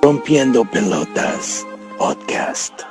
Rompiendo Pelotas Podcast.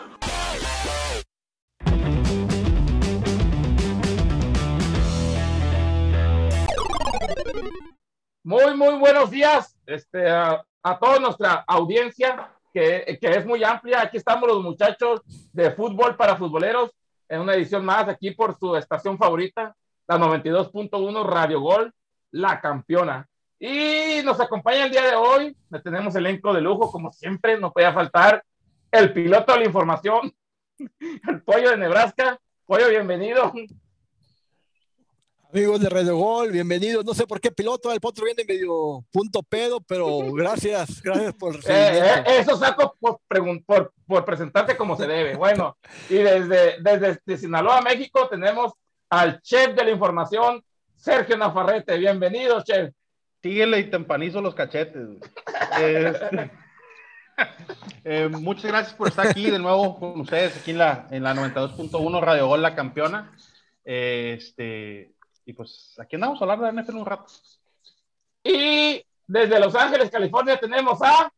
Muy, muy buenos días este, a, toda nuestra audiencia, que, que, es muy amplia. Aquí estamos los muchachos de fútbol para futboleros en una edición más aquí por su estación favorita, la 92.1 Radio Gol, la campeona. Y nos acompaña el día de hoy, tenemos elenco de lujo, como siempre, no podía faltar el piloto de la información, el pollo de Nebraska. Pollo, bienvenido. Amigos de Radio Gol, bienvenidos. No sé por qué piloto, el potro viene medio punto pedo, pero gracias, gracias por... Eh, eh, eso saco por, por, por, presentarte como se debe. Bueno, y desde, desde Sinaloa, México, tenemos al chef de la información, Sergio Nafarrete. Bienvenido, chef. Síguele y tempanizo los cachetes. Este, eh, muchas gracias por estar aquí de nuevo con ustedes, aquí en la, en la 92.1 Radio Gol, la campeona. este y pues aquí andamos a hablar de NFL un rato. Y desde Los Ángeles, California, tenemos a.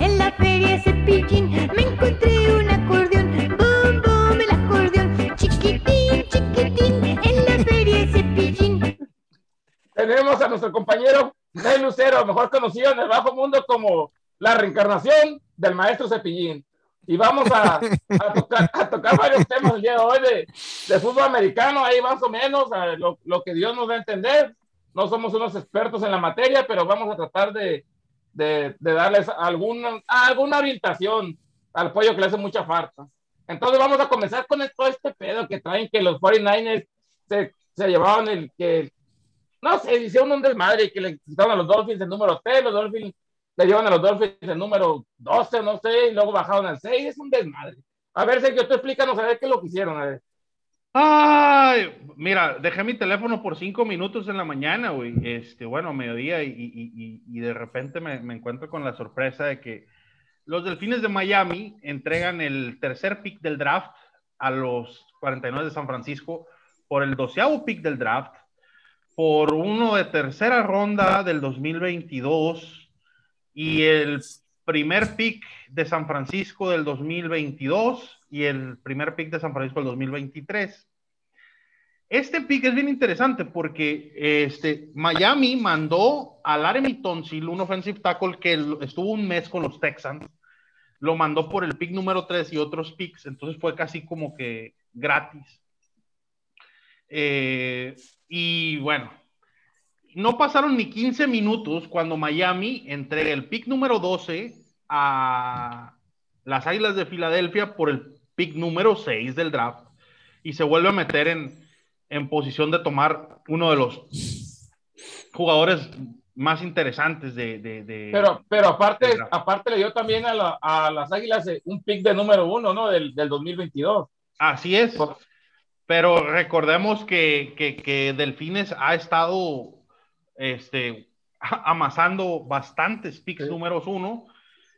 En la feria Cepillín me encontré un Tenemos a nuestro compañero Ney Lucero, mejor conocido en el bajo mundo como la reencarnación del maestro Cepillín y vamos a, a, tocar, a, tocar, varios temas el día de hoy de, de fútbol americano, ahí más o menos lo, lo, que Dios nos da a entender. No somos unos expertos en la materia, pero vamos a tratar de, de, de darles alguna, alguna orientación al pollo que le hace mucha falta. Entonces vamos a comenzar con todo este pedo que traen que los 49ers se, se llevaban el que, no sé, hicieron un desmadre y que le quitaron a los Dolphins el número 3, los Dolphins le llevan a los Dolphins el número 12, no sé, y luego bajaron al 6, es un desmadre. A ver, Sergio, tú explícanos a ver qué es lo que hicieron, a ver. Ay, mira, dejé mi teléfono por cinco minutos en la mañana, güey, este, bueno, mediodía, y, y, y, de repente me, me, encuentro con la sorpresa de que los Delfines de Miami entregan el tercer pick del draft a los 49 de San Francisco por el doceavo pick del draft, por uno de tercera ronda del 2022 y el primer pick de San Francisco del 2022 y el primer pick de San Francisco del 2023. Este pick es bien interesante porque este, Miami mandó a Laramie Tonsil, un offensive tackle que estuvo un mes con los Texans, lo mandó por el pick número 3 y otros picks, entonces fue casi como que gratis. Eh, y bueno, no pasaron ni 15 minutos cuando Miami entrega el pick número 12 a las Águilas de Filadelfia por el pick número 6 del draft y se vuelve a meter en, en posición de tomar uno de los jugadores más interesantes de... de, de pero, pero aparte, aparte le dio también a, la, a, las Águilas un pick de número uno, ¿no? Del, del 2022. Así es. Pero recordemos que, que, que Delfines ha estado este, amasando bastantes picks sí. números uno.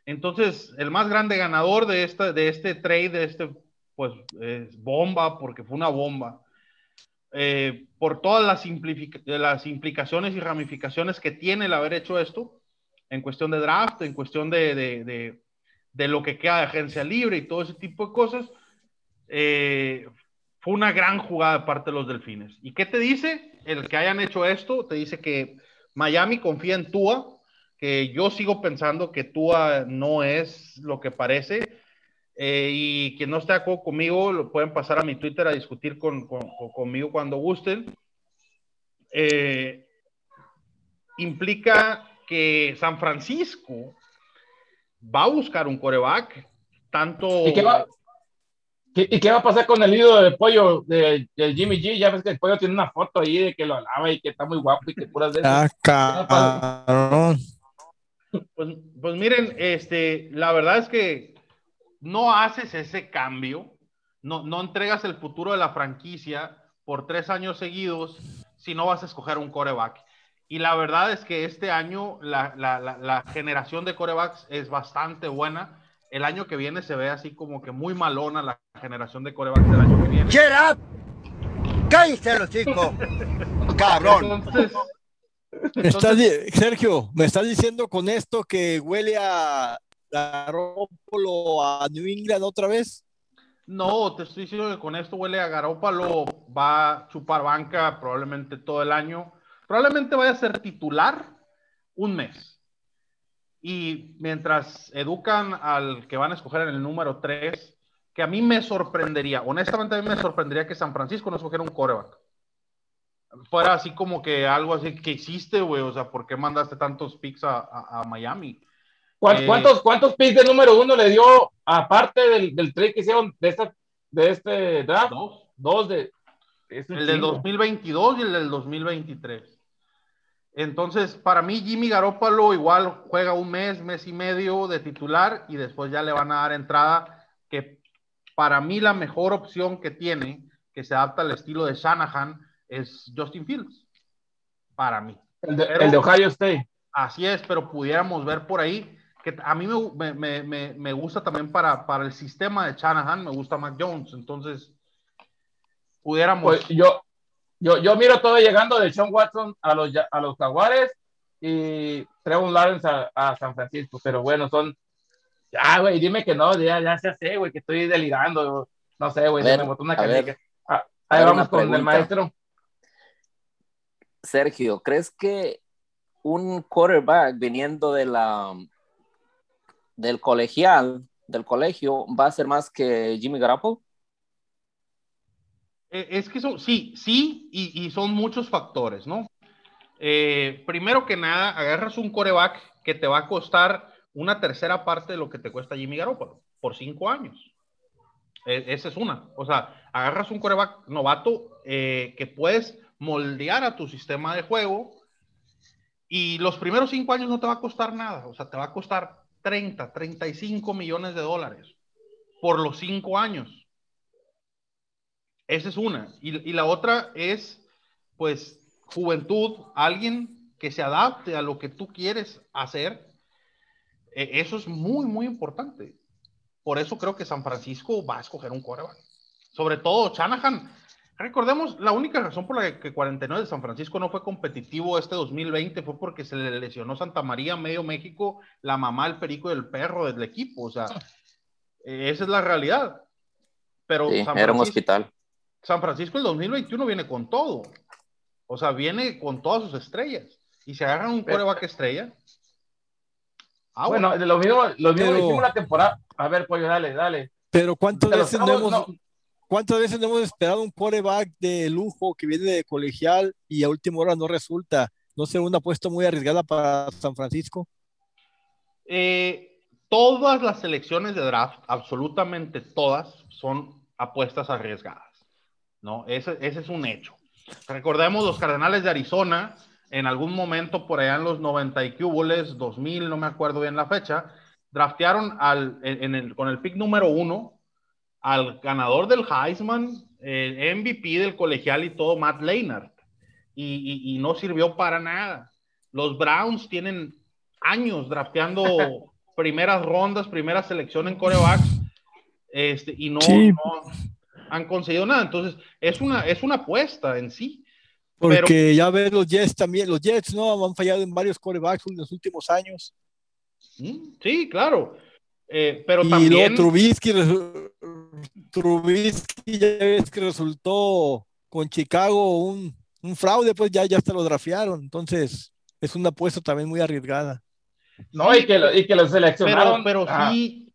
Entonces, el más grande ganador de, esta, de este trade, de este, pues, es bomba, porque fue una bomba. Eh, por todas las, las, implicaciones y ramificaciones que tiene el haber hecho esto, en cuestión de draft, en cuestión de, de, de, de lo que queda de agencia libre y todo ese tipo de cosas, eh, fue una gran jugada de parte de los delfines. ¿Y qué te dice? el que hayan hecho esto, te dice que Miami confía en Tua, que yo sigo pensando que Tua no es lo que parece. Eh, y quien no esté de acuerdo conmigo, lo pueden pasar a mi Twitter a discutir con, con, conmigo cuando gusten. Eh, implica que San Francisco va a buscar un coreback, tanto... ¿Y qué, va, ¿Y qué va a pasar con el ídolo de pollo de, de, Jimmy G? Ya ves que el pollo tiene una foto ahí de que lo alaba y que está muy guapo y que puras de ah, cabrón. Pues, pues miren, este, la verdad es que no haces ese cambio, no, no entregas el futuro de la franquicia por tres años seguidos si no vas a escoger un coreback. Y la verdad es que este año la, la, la, la generación de corebacks es bastante buena el año que viene se ve así como que muy malona la generación de corebacks del año que viene. ¡Shut up! ¡Cállense los chicos! ¡Cabrón! Entonces, Sergio, ¿me estás diciendo con esto que huele a Garoppolo a New England otra vez? No, te estoy diciendo que con esto huele a Garópalo, va a chupar banca probablemente todo el año. Probablemente vaya a ser titular un mes. Y mientras educan al que van a escoger en el número 3, que a mí me sorprendería, honestamente a mí me sorprendería que San Francisco no escogiera un coreback. Fuera así como que algo así que hiciste, güey, o sea, ¿por qué mandaste tantos picks a, a- a Miami? ¿Cuántos, Eh, cuántos, picks de número uno le dio, aparte del, del trade que hicieron de, esta, de este draft? Dos. Dos de. El del chingo. 2022 y el del 2023. Entonces, para mí, Jimmy Garoppolo igual juega un mes, mes y medio de titular y después ya le van a dar entrada, que para mí la mejor opción que tiene, que se adapta al estilo de Shanahan, es Justin Fields. Para mí. El de, pero- el de Ohio State. Así es, pero pudiéramos ver por ahí, que a mí me, me- me- me gusta también para, para el sistema de Shanahan, me gusta Mac Jones. Entonces, pudiéramos... Pues yo, yo, yo miro todo llegando de Sean Watson a los, a los Jaguares y Trevor Lawrence a, a San Francisco. Pero bueno, son. Ya, güey, dime que no, ya, ya se sé, güey, que estoy delirando. No sé, güey, se me botó una canica. Ah, ahí vamos con el maestro. Sergio, ¿crees que un quarterback viniendo de la del colegial, del colegio, va a ser más que Jimmy Garoppolo? Eh, Es que son, sí, sí, y, y son muchos factores, ¿no? Eh, primero que nada, agarras un coreback que te va a costar una tercera parte de lo que te cuesta Jimmy Garoppolo por cinco años. E- esa es una. O sea, agarras un coreback novato eh, que puedes moldear a tu sistema de juego y los primeros cinco años no te va a costar nada. O sea, te va a costar 30, 35 millones de dólares por los cinco años. Esa es una. Y, y la otra es, pues, juventud, alguien que se adapte a lo que tú quieres hacer. Eh, eso es muy, muy importante. Por eso creo que San Francisco va a escoger un coreback. Sobre todo Shanahan. Recordemos, la única razón por la que 49 de San Francisco no fue competitivo este 2020 fue porque se le lesionó Santa María, medio México, la mamá, el perico y el perro del equipo. O sea, eh, esa es la realidad. Pero Sí, San era un hospital. San Francisco el 2021 viene con todo. O sea, viene con todas sus estrellas. Y se agarran un coreback estrella. Ah, Bueno, lo mismo, lo mismo Pero- hicimos la temporada. A ver, pollo, dale, dale. Pero ¿cuántas Pero veces no hemos, no. cuántas veces no hemos esperado un quarterback de lujo que viene de colegial y a última hora no resulta? ¿No será una apuesta muy arriesgada para San Francisco? Eh, todas las selecciones de draft, absolutamente todas, son apuestas arriesgadas. ¿No? Ese, ese es un hecho. Recordemos los Cardenales de Arizona, en algún momento por allá en los 90 y cuboles, 2000, no me acuerdo bien la fecha, draftearon al, en, en el, con el pick número uno al ganador del Heisman, el MVP del colegial y todo, Matt Leinart. Y, y- y no sirvió para nada. Los Browns tienen años drafteando primeras rondas, primera selección en corebacks, este, y no, Sí. no han conseguido nada. Entonces, es una, es una apuesta en sí. Porque Pero- ya ves los Jets también, los Jets no han fallado en varios quarterbacks en los últimos años. Mm, Sí, claro. Eh, pero y también. luego Trubisky, Trubisky ya ves que resultó con Chicago un, un fraude, pues ya, ya hasta lo drafearon. Entonces, es una apuesta también muy arriesgada. No, y que, lo- y que los pero, seleccionaron pero ah, sí.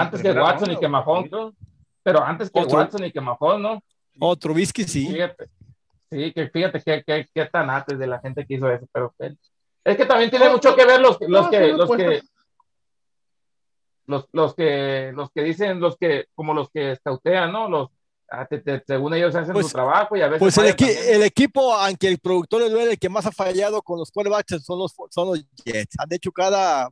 Antes que Watson y que ¿no? Pero antes que Otro. Watson y que Mahomes, ¿no? Oh, Trubisky sí. Fíjate. Sí, que fíjate qué qué qué tan antes de la gente que hizo eso, pero es que también tiene mucho que ver los, los que, los que, los, los que, los que dicen, los que, como los que escautean, ¿no? Los, ah, te- te- según ellos hacen Pues- su trabajo y a veces Pues el, equi- también. el equipo, aunque el productor le duele, el que más ha fallado con los quarterbacks son los, son los Jets. Han hecho cada,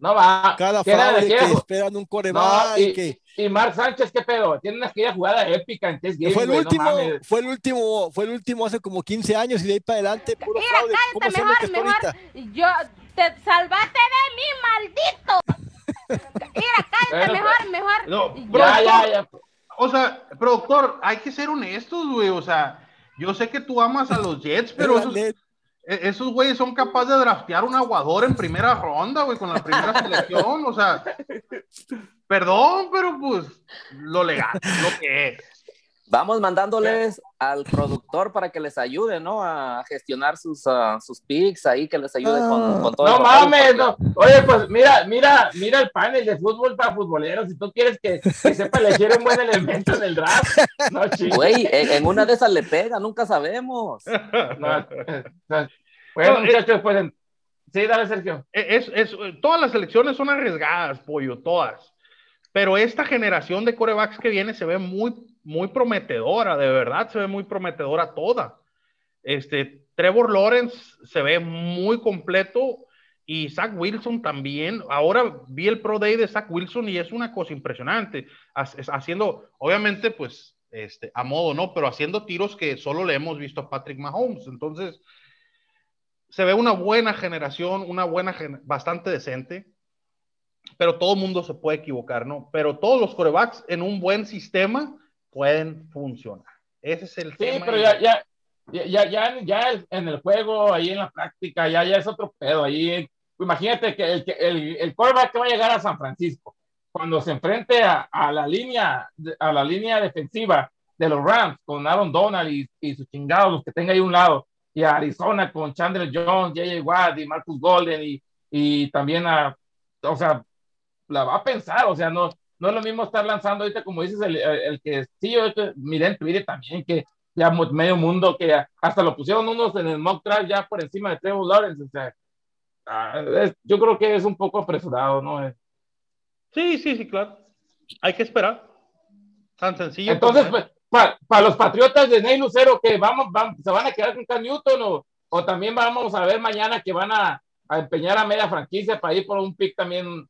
no va, cada ¿qué era de fraude que esperan un quarterback. No, y- que Y Mark Sánchez, ¿qué pedo? Tiene una aquella jugada épica en Test Game, fue el güey, último, fue el último, fue el último hace como 15 años y de ahí para adelante puro Mira, fraude. ¿Cómo cállate, mejor, mejor. ahorita? Yo, te salvaste de mí, maldito. Mira, cállate, mejor, mejor. No, Ya, ya, ya. O sea, productor, hay que ser honestos, güey. O sea, Yo sé que tú amas a los Jets, pero esos, esos güeyes son capaces de draftear un aguador en primera ronda, güey, con la primera selección. O sea, perdón, pero pues lo legal, lo que es. Vamos mandándoles al productor para que les ayude, ¿no? A gestionar sus, ah, sus picks ahí, que les ayude con, con todo No el mames, no. Oye, pues mira, mira, mira el panel de fútbol para futboleros. Si tú quieres que, que sepa elegir un buen elemento en el draft, no chingues. Güey, en, en una de esas le pega, nunca sabemos. No, no. Bueno, No, muchachos, pues en- sí, dale, Sergio. Es, es- todas las selecciones son arriesgadas, pollo, todas. Pero esta generación de corebacks que viene se ve muy, muy prometedora, de verdad, se ve muy prometedora toda. Este, Trevor Lawrence se ve muy completo y Zach Wilson también. Ahora vi el Pro Day de Zach Wilson y es una cosa impresionante. Ha- es- Haciendo, obviamente, pues, este, a modo, ¿no? Pero haciendo tiros que solo le hemos visto a Patrick Mahomes. Entonces, se ve una buena generación, una buena, bastante decente, pero todo el mundo se puede equivocar, ¿no? Pero todos los corebacks en un buen sistema pueden funcionar. Ese es el Sí, tema. pero ya, ya, ya, ya, ya, en el juego, ahí en la práctica, ya, ya es otro pedo. Ahí, imagínate que el, el, el quarterback que va a llegar a San Francisco, cuando se enfrente a, a la línea, a la línea defensiva de los Rams, con Aaron Donald y, y sus chingados, los que tenga ahí un lado, y a Arizona con Chandler Jones, J.J. Watt y Marcus Golden, y, y también a, o sea, la va a pensar, o sea, no, no es lo mismo estar lanzando ahorita, como dices, el, el, que sí, yo miré en Twitter también, que ya medio mundo, que hasta lo pusieron unos en el mock draft ya por encima de Trevor Lawrence, o sea, ah, es- yo creo que es un poco apresurado, ¿no? Eh, Sí, sí, sí, claro. Hay que esperar. Tan sencillo. Entonces, pues, para los patriotas de Ney Lucero, que vamos, vamos, se van a quedar con Cam Newton o, o también vamos a ver mañana que van a, a empeñar a media franquicia para ir por un pick también.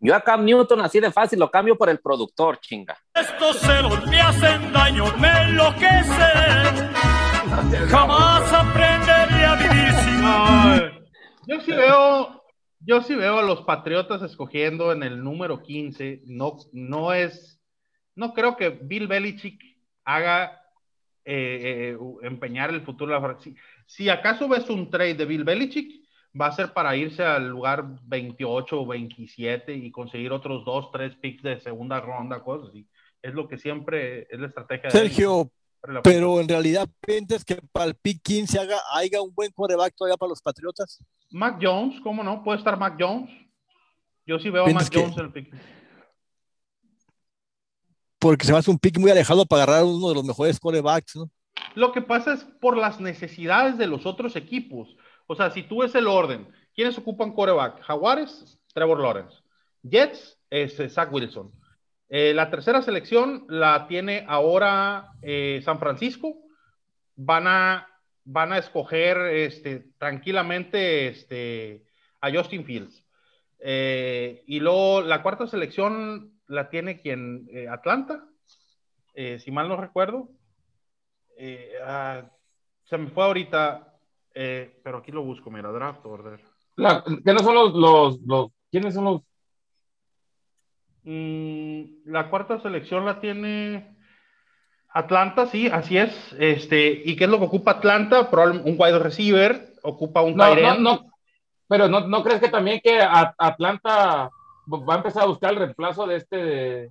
Yo a Cam Newton así de fácil lo cambio por el productor, chinga. Estos celos me hacen daño, me enloquecen. Jamás aprenderé a vivir sin yo sí veo, yo sí veo a los Patriotas escogiendo en el número 15. No, no es, no creo que Bill Belichick haga eh, eh, empeñar el futuro de la franquicia. Si, si acaso ves un trade de Bill Belichick, va a ser para irse al lugar 28 o 27 y conseguir otros dos, tres picks de segunda ronda, cosas así. Es lo que siempre es la estrategia de. Sergio, la- pero en realidad piensas que para el pick 15 haga, haya un buen coreback todavía para los Patriotas. Mac Jones, ¿cómo no? Puede estar Mac Jones. Yo sí veo a ¿Piensas Mac que- Jones en el pick. Porque se va a hacer un pick muy alejado para agarrar uno de los mejores corebacks, ¿no? Lo que pasa es por las necesidades de los otros equipos. O sea, si tú ves el orden, ¿quiénes ocupan coreback? Jaguares, Trevor Lawrence. Jets, es eh, Zach Wilson. Eh, la tercera selección la tiene ahora eh, San Francisco. Van a, van a escoger este, tranquilamente este, a Justin Fields. Y luego la cuarta selección la tiene quien Eh, Atlanta, eh, si mal no recuerdo. Eh, ah, se me fue ahorita, pero aquí lo busco, mira, draft order. La, que no son los, los, los, ¿quiénes son los? Mm, la cuarta selección la tiene Atlanta, sí, así es. Este, ¿y qué es lo que ocupa Atlanta? Probablemente un wide receiver, ocupa un No, no, no, pero no, no crees que también que Atlanta va a empezar a buscar el reemplazo de este, de-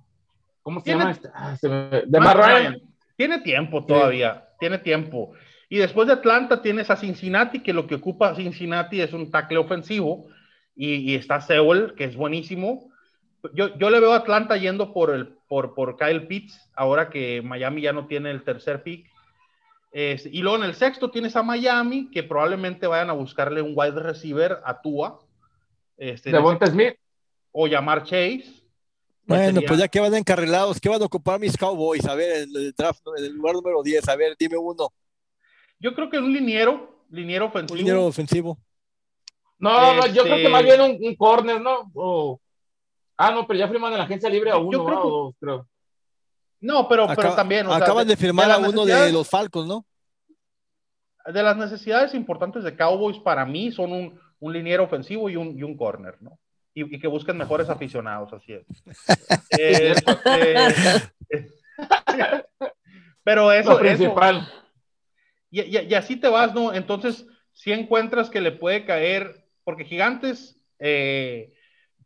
¿cómo se llama este? Ah, se me- de Matt Matt Ryan. Ryan. Tiene tiempo todavía, tiene tiempo. Y después de Atlanta tienes a Cincinnati, que lo que ocupa Cincinnati es un tackle ofensivo, y, y está Sewell, que es buenísimo. Yo, yo le veo a Atlanta yendo por, el, por, por Kyle Pitts, ahora que Miami ya no tiene el tercer pick. Es- y luego en el sexto tienes a Miami, que probablemente vayan a buscarle un wide receiver a Tua. Este, Devonta Smith. O llamar Chase. Bueno, sería- pues ya que van encarrilados, ¿qué van a ocupar mis Cowboys? A ver, en el draft, en el lugar número 10, a ver, dime uno, Yo creo que un liniero, liniero ofensivo. un liniero ofensivo. No, no, yo creo Este- que más bien un, un corner, ¿no? Ah, no, pero ya firman en la agencia libre a Yo uno, creo ¿no? que- o dos, creo. No, pero, pero también. o sea, acaban de, firmar a uno de los Falcons, ¿no? De las necesidades importantes de Cowboys para mí son un, un liniero ofensivo y un, y un corner, ¿no? Y, y que busquen mejores aficionados, así es. Eh, eh, pero eso, Lo eso, principal. Y, y- y así te vas, ¿no? Entonces, si encuentras que le puede caer, porque Gigantes eh,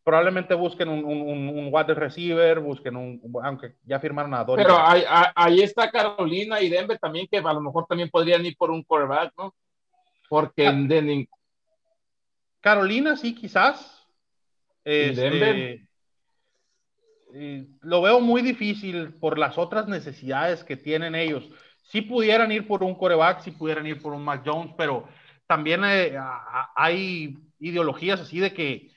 probablemente busquen un, un, un, un wide receiver, busquen un, aunque ya firmaron a Dory. Pero ahí, está Carolina y Denver también, que a lo mejor también podrían ir por un quarterback, ¿no? Porque Ah. de nin- Carolina, sí, quizás. Este, Denver? lo veo muy difícil por las otras necesidades que tienen ellos. Si pudieran ir por un coreback, si pudieran ir por un Mac Jones, pero también eh, hay ideologías así de que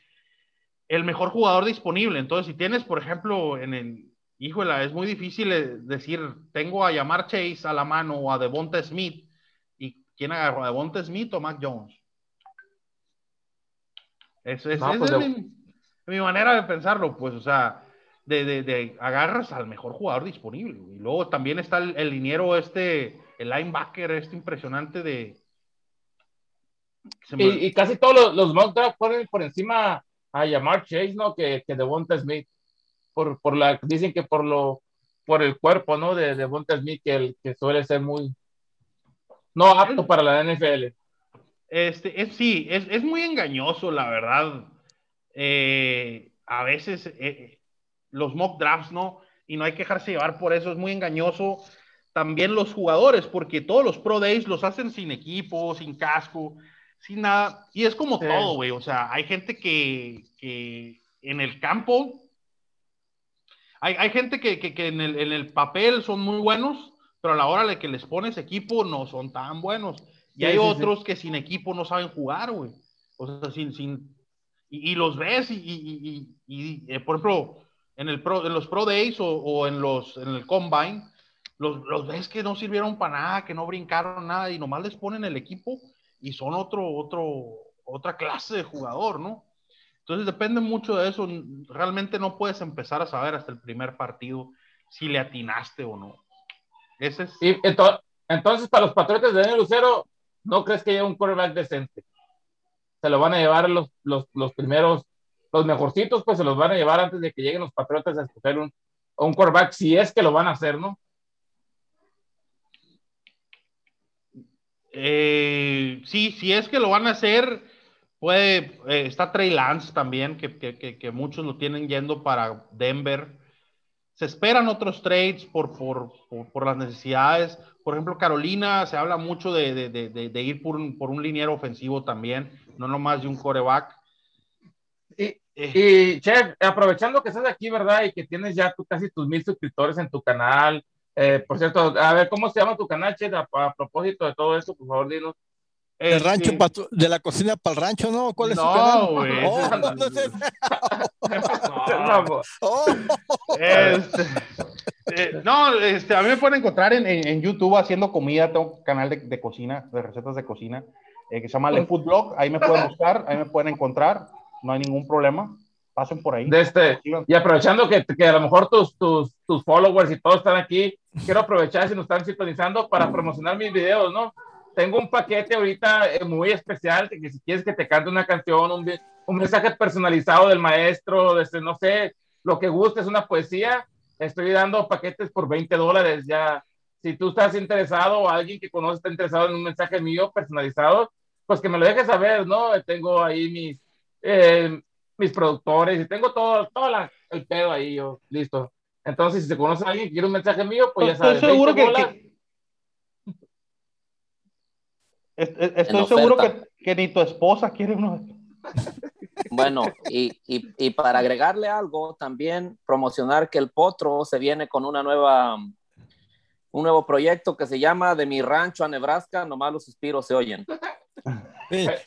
el mejor jugador disponible. Entonces, si tienes, por ejemplo, en el, híjola, es muy difícil eh, decir, tengo a llamar Chase a la mano o a Devonta Smith. ¿Y quién agarró a Devonta Smith o Mac Jones? Es, es- No, pues es de- mi, mi manera de pensarlo, pues, o sea, de, de- de agarras al mejor jugador disponible. Y luego también está el, el liniero este, el linebacker este impresionante de... me- y, y casi todos los, los mock draft ponen por encima a llamar Chase, ¿no? Que, que Devonta Smith. Por, por la, dicen que por lo, por el cuerpo, ¿no? De Devonta Smith, que, el, que suele ser muy, no apto para la NFL. Este, es, sí, es, es muy engañoso, la verdad. Eh, a veces eh, los mock drafts, ¿no? Y no hay que dejarse llevar por eso, es muy engañoso. También los jugadores, porque todos los Pro Days los hacen sin equipo, sin casco, sin nada. Y es como Sí. todo, güey. O sea, hay gente que, que en el campo, hay, hay gente que, que- que en, el, en el papel son muy buenos, pero a la hora de que les pones equipo no son tan buenos. Y Sí, hay sí, otros que sin equipo no saben jugar, güey. O sea, sin, sin, y, y los ves y, y- eh, por ejemplo, en, el pro, en los Pro Days o, o en, los, en el Combine, los, los ves que no sirvieron para nada, que no brincaron nada y nomás les ponen el equipo y son otro, otro, otra clase de jugador, ¿no? Entonces depende mucho de eso. Realmente no puedes empezar a saber hasta el primer partido si le atinaste o no. Ese es... Y ento- entonces, para los Patriotas de Daniel Lucero, ¿no crees que haya un quarterback decente? Se lo van a llevar los, los, los primeros, los mejorcitos, pues se los van a llevar antes de que lleguen los Patriotas a escoger un, un quarterback, si es que lo van a hacer, ¿no? Eh, sí, si es que lo van a hacer, puede, eh, está Trey Lance también, que, que- que- muchos lo tienen yendo para Denver. Se esperan otros trades por, por, por, las necesidades. Por ejemplo, Carolina, se habla mucho de- de- de ir por un, por un liniero ofensivo también, no nomás de un coreback. Y, Eh, y, Chef, aprovechando que estás aquí, ¿verdad? Y que tienes ya tú casi tus mil suscriptores en tu canal. eh, por cierto, a ver, ¿cómo se llama tu canal, Chef? A, a propósito de todo esto, por favor, dinos. De, este, rancho de la cocina para el rancho, ¿no? ¿Cuál es su No, canal? güey. Oh, no, no. No, Oh, Este, eh, no, este, a mí me pueden encontrar en, en- en YouTube haciendo comida. Tengo un canal de, de cocina, de recetas de cocina, eh, que se llama Le Food Blog. Ahí me pueden buscar, ahí me pueden encontrar. No hay ningún problema. Pasen por ahí. de este, y aprovechando que, que a lo mejor tus, tus, tus followers y todos están aquí, quiero aprovechar si nos están sintonizando para promocionar mis videos, ¿no? Tengo un paquete ahorita eh, muy especial, que si quieres que te cante una canción, un, un mensaje personalizado del maestro, desde, no sé, lo que gustes, una poesía, estoy dando paquetes por 20 dólares ya. Si tú estás interesado o alguien que conoce está interesado en un mensaje mío personalizado, pues que me lo dejes saber, ¿no? Tengo ahí mis, eh, mis productores y tengo todo, todo la- el pedo ahí, yo, listo. Entonces, si se conoce a alguien que quiere un mensaje mío, pues ya Estoy sabes. seguro 20 que, Estoy En seguro que, que ni tu esposa quiere uno. Bueno, y, y, y para agregarle algo, también promocionar que el Potro se viene con una nueva, un nuevo proyecto que se llama De mi rancho a Nebraska, nomás los suspiros se oyen.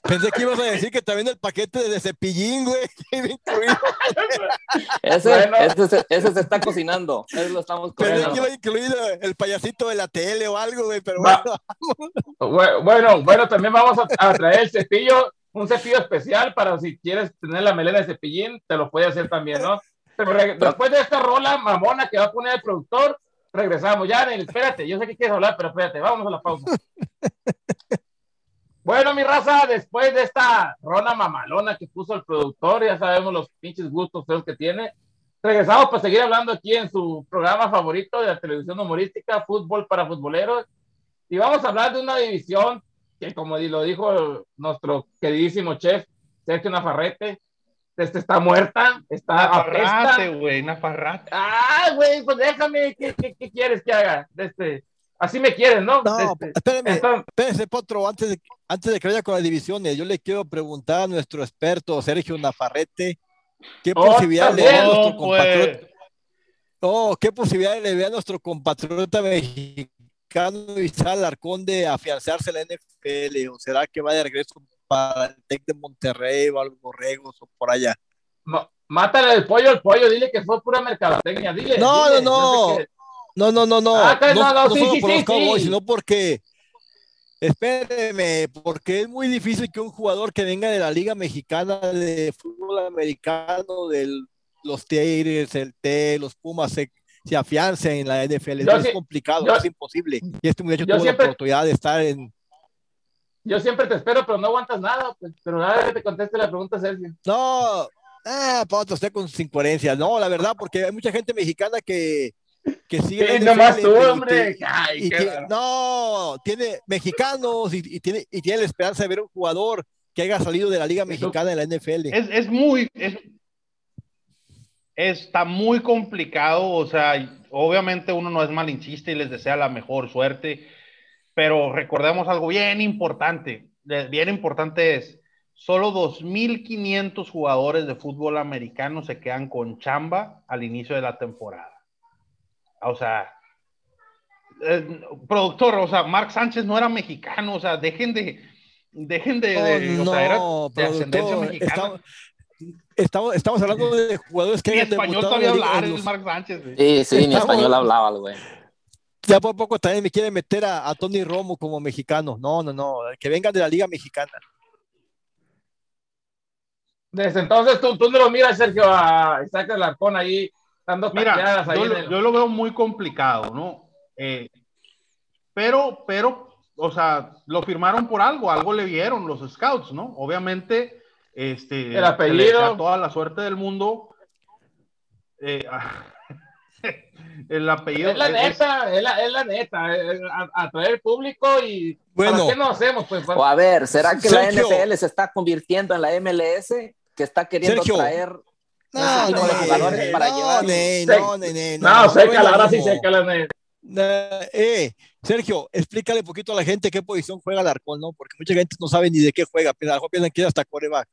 pensé que ibas a decir que también el paquete de cepillín, güey. incluido. Ese, Bueno. ese, se- ese se está cocinando, ese lo estamos Pensé que cocinando. iba incluido el payasito de la tele o algo, güey, pero Va. bueno. Bue- Bueno, bueno, también vamos a, a traer el cepillo, un cepillo especial para si quieres tener la melena de cepillín, te lo puede hacer también, ¿no? Pero después de esta rola mamona que va a poner el productor, regresamos. Ya, espérate, yo sé que quieres hablar, pero espérate, vamos a la pausa. Bueno, mi raza, después de esta rola mamalona que puso el productor, ya sabemos los pinches gustos feos que tiene. Regresamos para seguir hablando aquí en su programa favorito de la televisión humorística, Fútbol para Futboleros. Y vamos a hablar de una división que, como lo dijo nuestro queridísimo chef Sergio Nafarrete, este está muerta, está. Nafarrate, güey, Nafarrate. Ah, güey, pues déjame, ¿qué, qué, qué quieres que haga? Este, así me quieres, ¿no? No, Este, espérame, entonces, espérese, Potro, antes de, antes de que vaya con las divisiones, yo le quiero preguntar a nuestro experto Sergio Nafarrete, ¿qué Oh, posibilidad le ve a nuestro No, pues. compatriota? Oh, ¿qué posibilidad le ve a nuestro compatriota mexicano Isal Arcón de afianzarse en la NFL? ¿O será que va de regreso para el Tec de Monterrey o algo Borregos o por allá? no, mátale el pollo al pollo, dile que fue pura mercadotecnia, dile. No, dile, no, qué- No, no, no, no. Ah, que no, no, sí, solo sí, por los Cowboys, sino porque, espéreme, porque es muy difícil que un jugador que venga de la Liga Mexicana de Fútbol Americano, de los Tigres, el T, los Pumas, se, se afiancen en la NFL. Yo es complicado, yo- es imposible. Y este muchacho tuvo siempre- la oportunidad de estar en. Yo siempre te espero, pero no aguantas nada. Pues, pero nada que te conteste la pregunta, Sergio. No, ah, Pato, usted con sus incoherencias. No, la verdad, porque hay mucha gente mexicana que, que sigue nomás tú, hombre. Ay, y qué que- raro. no, tiene mexicanos y, y tiene, y tiene la esperanza de ver un jugador que haya salido de la Liga Mexicana de la NFL. Es, es muy. es- está muy complicado. O sea, obviamente uno no es malinchista y les desea la mejor suerte. Pero recordemos algo bien importante. Bien importante es. Solo 2.500 jugadores de fútbol americano se quedan con chamba al inicio de la temporada. O sea, eh, productor, o sea, Mark Sánchez no era mexicano, o sea, dejen de, dejen de, de- Oh, o sea, era no, de ascendencia mexicana. estamos, estamos, estamos hablando de jugadores que Ni hayan español debutado sabía hablar el los- Mark Sánchez. güey. Sí, sí, ni Estamos- español hablaba el güey. ya por poco también me quieren meter a, a Tony Romo como mexicano. No, no, no, que vengan de la Liga Mexicana. Desde entonces tú, tú no lo miras, Sergio, a Isaac Alarcón ahí dando Mira, ahí yo, en lo- el- yo lo veo muy complicado, ¿no? Eh, pero, pero, o sea, lo firmaron por algo, algo le vieron los scouts, ¿no? Obviamente, este, El apellido. toda la suerte del mundo. Eh, el apellido. Es la neta, es la, es la neta, atraer público y Bueno. ¿para qué no hacemos? Pues, O a ver, ¿será que la. NFL se está convirtiendo en la MLS? Que está queriendo Sergio. traer No, Ese tipo de ne, jugadores para no, llevar- ne, Sec- no, ne, ne, no, no, sécala, no, ahora sí no. sécala, ne. Eh, eh, Sergio, explícale un poquito a la gente qué posición juega Alarcón, ¿no? Porque mucha gente no sabe ni de qué juega, pero a lo mejor piensan que es hasta coreback.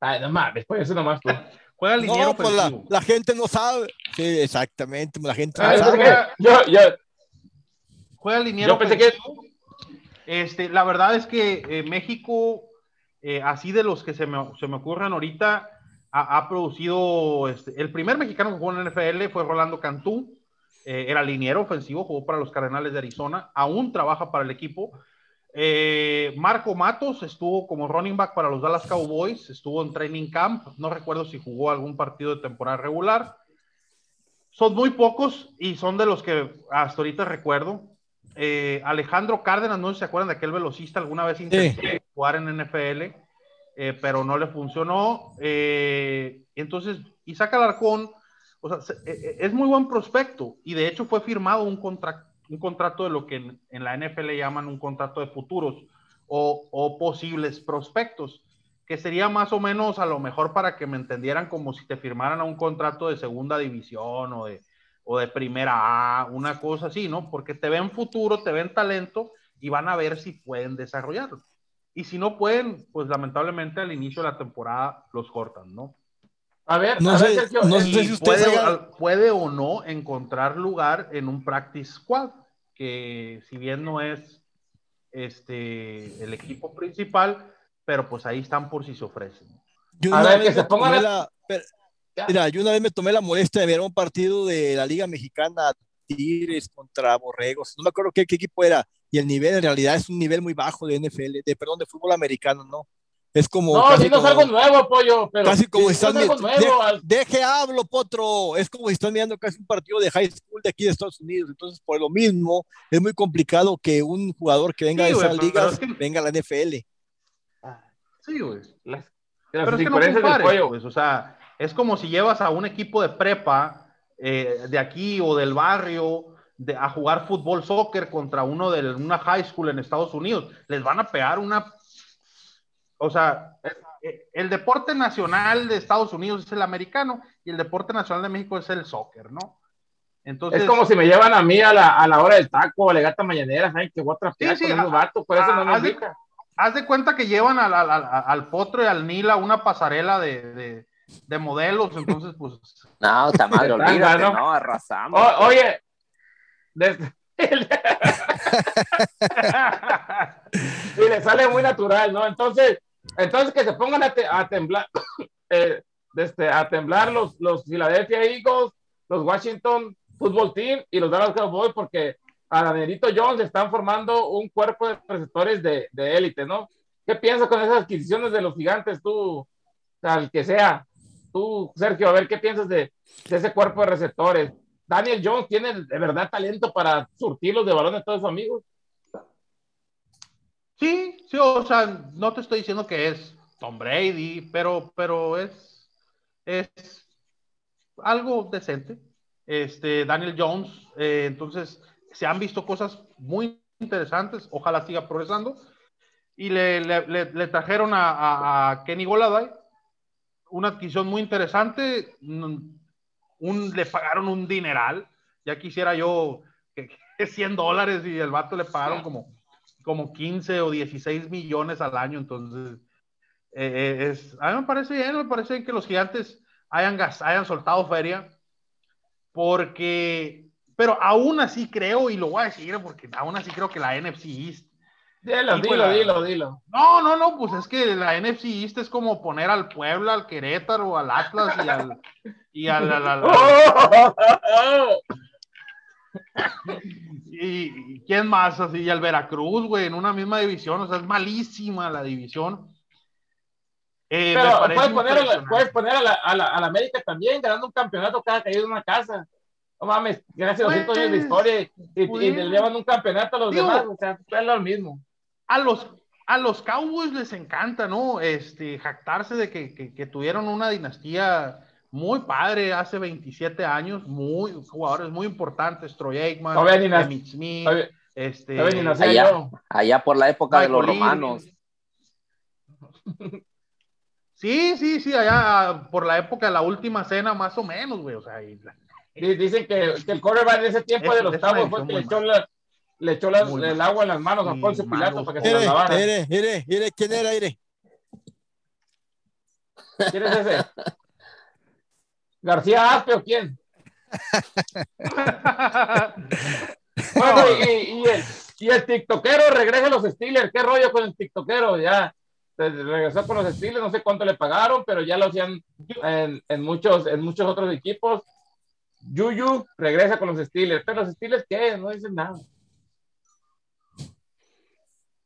Ay, no mames, pues eso nomás tú. Juega liniero No, pues la, la gente no sabe. Sí, exactamente, la gente no Ah, yo, sabe. pensé que- yo, yo, Juega liniero Yo pensé que-. Este, la verdad es que eh, México, eh, así de los que se me, se me ocurren ahorita, ha, ha producido. este, el primer mexicano que jugó en la NFL fue Rolando Cantú. eh, era liniero ofensivo, jugó para los Cardenales de Arizona. Aún trabaja para el equipo. Eh, Marco Matos estuvo como running back para los Dallas Cowboys. Estuvo en training camp. No recuerdo si jugó algún partido de temporada regular. Son muy pocos y son de los que hasta ahorita recuerdo. Eh, Alejandro Cárdenas, no sé si se acuerdan de aquel velocista, alguna vez intentó jugar en NFL, eh, pero no le funcionó. Eh, entonces, Isaac Alarcón, eh, es muy buen prospecto y de hecho fue firmado un, un contrato de lo que en, en la NFL llaman un contrato de futuros o, o posibles prospectos, que sería más o menos a lo mejor para que me entendieran como si te firmaran a un contrato de segunda división o de, o de primera A, una cosa así, ¿no? Porque te ven futuro, te ven talento y van a ver si pueden desarrollarlo. Y si no pueden, pues lamentablemente al inicio de la temporada los cortan, ¿no? a ver, No a ver, sé, Sergio, no el- sé si puede, puede o no encontrar lugar en un practice squad, que si bien no es este el equipo principal, pero pues ahí están por si se ofrecen. Yo A una ver, vez que se me pongan tomé a- la- pero- Mira, yo una vez me tomé la molestia de ver un partido de la Liga Mexicana, Tigres contra Borregos. No me acuerdo qué, qué equipo era. Y el nivel en realidad es un nivel muy bajo de NFL, de perdón, de fútbol americano, ¿no? Es como No, casi dinos como- algo nuevo, pollo, pero casi como dinos están algo mi- nuevo, al- Deje hablo, potro. Es como si están mirando casi un partido de high school de aquí de Estados Unidos. Entonces, por lo mismo, es muy complicado que un jugador que venga Sí, de esas pero ligas es que- venga a la NFL. Sí, güey. las, las Pero es que no compares, pollo. pues, o sea, es como si llevas a un equipo de prepa eh, de aquí o del barrio de, a jugar fútbol, soccer contra uno de una high school en Estados Unidos. Les van a pegar una... O sea, eh, el deporte nacional de Estados Unidos es el americano y el deporte nacional de México es el soccer, ¿no? Entonces, Es como si me llevan a mí a la, a la hora del taco o a la gata mañanera, ¿saben? Que voy a trapear Sí, sí, con a- vatos, por eso a- no nos haz de- haz de cuenta que llevan al, al- al- al potro y al Nila una pasarela de, de- de modelos, entonces pues... No, madre, Tanga, olvídate, ¿no? no, arrasamos. O- oye, desde- y le sale muy natural, ¿no? Entonces, entonces que se pongan a, te- a temblar, eh, este, a temblar los, los Philadelphia Eagles, los Washington Football Team y los Dallas Cowboys, porque a Danielito Jones están formando un cuerpo de receptores de élite, ¿no? ¿Qué piensas con esas adquisiciones de los gigantes, tú, al que sea? Tú, Sergio, a ver, ¿qué piensas de ese cuerpo de receptores? Daniel Jones tiene de verdad talento para surtirlos de balón a todos sus amigos. Sí, sí, o sea, no te estoy diciendo que es Tom Brady, pero, pero es, es algo decente. Este, Daniel Jones, eh, entonces se han visto cosas muy interesantes, ojalá siga progresando. Y le, trajeron a Kenny Goladay, una adquisición muy interesante, un, le pagaron un dineral, ya quisiera yo que, que 100 dólares y el vato le pagaron como como 15 o 16 millones al año, entonces eh, eh, es, a mí me parece bien, me parece bien que los gigantes hayan, hayan soltado feria, porque, pero aún así creo, y lo voy a decir, porque aún así creo que la NFC East, Dilo, dilo, pues, la- dilo, dilo. no, no, no, pues es que la NFC East es como poner al Puebla, al Querétaro, al Atlas y al... Y al, al- al- ¡Oh! y, y quién más así, y al Veracruz, güey, en una misma división, o sea, es malísima la división. Eh, Pero puedes poner, a la, puedes poner a, la, a, la, a la América también, ganando un campeonato cada caído en una casa. No mames, gracias a 200 años de Pues, historia y, y- y pues, le llevan un campeonato a los digo, demás. O sea, es lo mismo. A los, a los Cowboys les encanta, ¿no? Este, jactarse de que, que- que tuvieron una dinastía muy padre hace 27 años, muy jugadores muy importantes, Troy Aikman, Emmitt Smith, Todavía- este, todavía allá. yo. Allá por la época de los romanos. Sí, sí, sí, allá por la época de la última cena, más o menos, güey, o sea, y la- Di- Dicen que, que el quarterback de ese tiempo Es- de los Cowboys fue el que le edición echó, muy la- le echó las- el agua en las manos a Sí, Poncio Pilato para que se las Mire, lavara. mire, mire, mire, ¿quién era? Mire. ¿Quién es ese? ¿García Aspe o quién? Bueno, y, y- y el, y el tiktokero regresa a los Steelers. ¿Qué rollo con el tiktokero? Ya regresó con los Steelers, no sé cuánto le pagaron, pero ya lo hacían en, en muchos, en muchos otros equipos. Yuyu regresa con los Steelers. ¿Pero los Steelers qué? No dicen nada.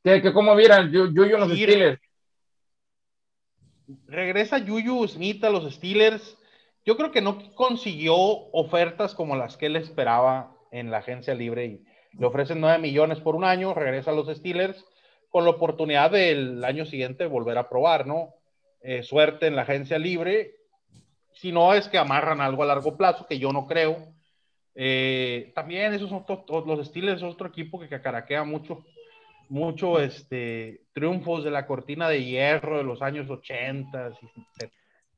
¿Qué, qué, ¿Cómo miran Yu- Yuyu los. Steelers? regresa Juju Smith a los Steelers. Yo creo que no consiguió ofertas como las que él esperaba en la agencia libre y le ofrecen 9 millones por un año, regresa a los Steelers con la oportunidad del año siguiente volver a probar, ¿no? Eh, suerte en la agencia libre. Si no es que amarran algo a largo plazo, que yo no creo. Eh, también esos son los Steelers otro equipo que cacaraquea mucho mucho este triunfos de la cortina de hierro de los años 80 y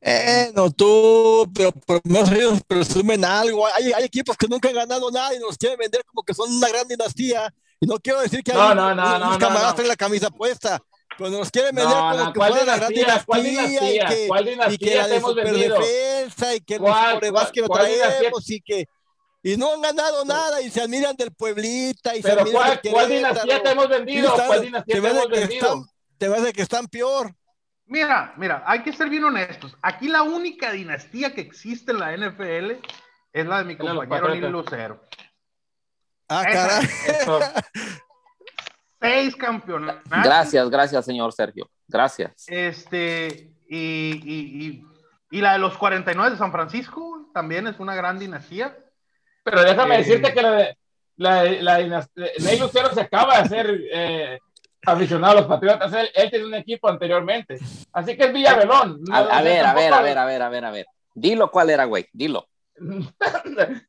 Eh, no tú, pero por lo menos ellos presumen algo. Hay, hay equipos que nunca han ganado nada y nos quieren vender como que son una gran dinastía. Y no quiero decir que No, hay no, no, unos no, no, camaradas traen la camisa puesta. Cuando nos quieren vender como que ¿cuál fuera la gran dinastía? ¿Cuál dinastía, dinastía? y que, ¿Cuál y que dinastía la de hemos vendido? superdefensa y que el ¿Cuál- corebas que lo cuál- cuál dinastía? traemos y que y no han ganado nada y se admiran del Pueblita y se admiran ¿cuál, del cuál dinastía te hemos vendido? están- ¿Cuál dinastía te hemos que vendido? están- te me hace que están peor. mira mira hay que ser bien honestos aquí la única dinastía que existe en la NFL es la de mi de compañero Patriotas. Lucero Ah, caray. Seis campeonatos Gracias, gracias, señor Sergio. Gracias. este y, y, y, y la de los 49 de San Francisco también es una gran dinastía Pero déjame Eh. decirte que la, la, la dinastía, Ney Lucero se acaba de hacer eh, aficionado a los Patriotas. Él, él tenía un equipo anteriormente. Así que es Villarelón. A, No, a ver, a ver, a ver, a ver, a ver, a ver. Dilo cuál era, güey. Dilo.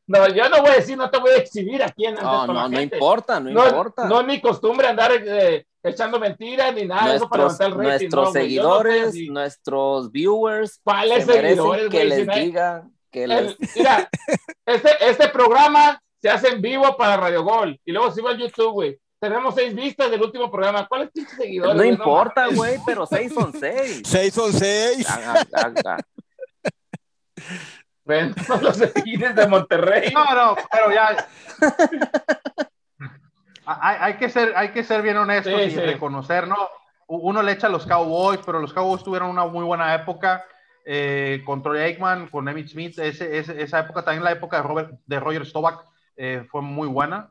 No, yo no voy a decir, no te voy a exhibir aquí en No, la no, no importa, no, No, importa. no es mi costumbre andar eh, echando mentiras ni nada de eso para nuestros levantar el rating. nuestros no, seguidores, nuestros viewers, ¿Cuáles se seguidores, que güey? les Si diga que El- les... mira, este, este programa se hace en vivo para Radio Gol y luego se va a YouTube, güey. Tenemos seis vistas del último programa. ¿Cuáles pinches seguidores? No importa, güey, pero seis son seis. Seis son seis. Ven, los seguidores de Monterrey. No, no, pero ya. hay, hay que ser, hay que ser bien honestos Sí, y sí. reconocer, ¿no? Uno le echa a los Cowboys, pero los Cowboys tuvieron una muy buena época eh, con Troy Aikman, con Emmitt Smith. Ese- ese- esa época, también la época de, Robert, de Roger Staubach eh, fue muy buena.